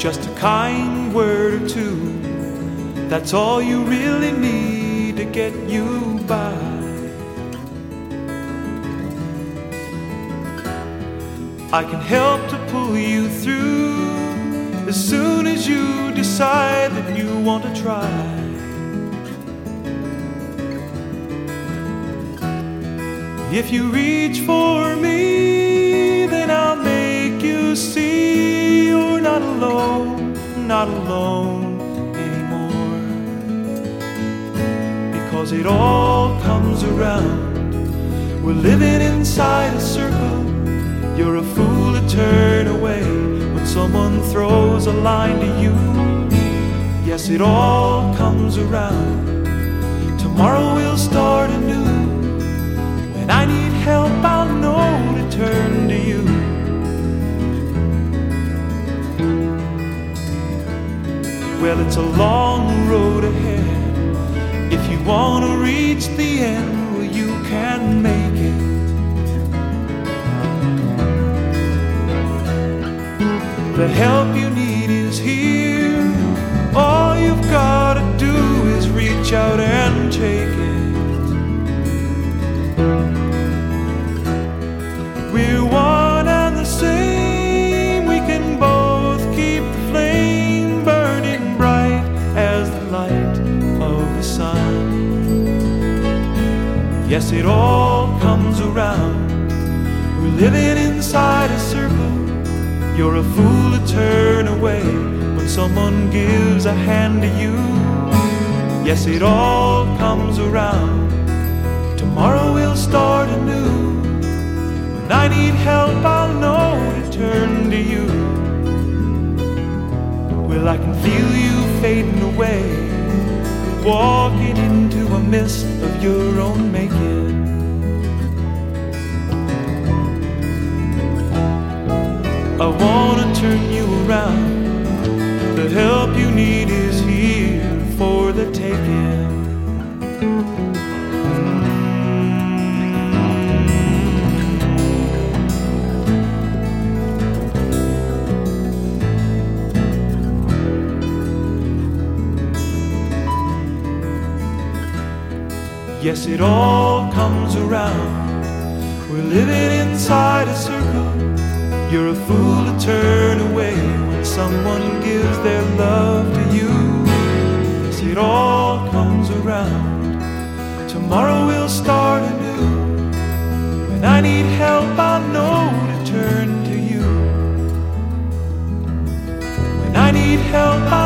just a kind word or two. That's all you really need to get you by. I can help to pull you through as soon as you decide that you want to try. If you reach for me, then I'll make you see alone, not alone anymore. Because it all comes around. We're living inside a circle. You're a fool to turn away when someone throws a line to you. Yes, it all comes around. Tomorrow we'll start anew. When I need help, Well, it's a long road ahead. If you want to reach the end, well, you can make it. The help you need is here. All you've got to do is reach out and Yes, it all comes around. We're living inside a circle. You're a fool to turn away when someone gives a hand to you. Yes, it all comes around. Tomorrow we'll start anew. When I need help, I'll know to turn to you. Well, I can feel you fading away, walking into a mist of your own making. I wanna turn you around. The help you need is here for the taking. Yes, it all comes around. We're living inside a circle. You're a fool to turn away when someone gives their love to you. Yes, it all comes around. Tomorrow we'll start anew. When I need help, I know to turn to you. When I need help, I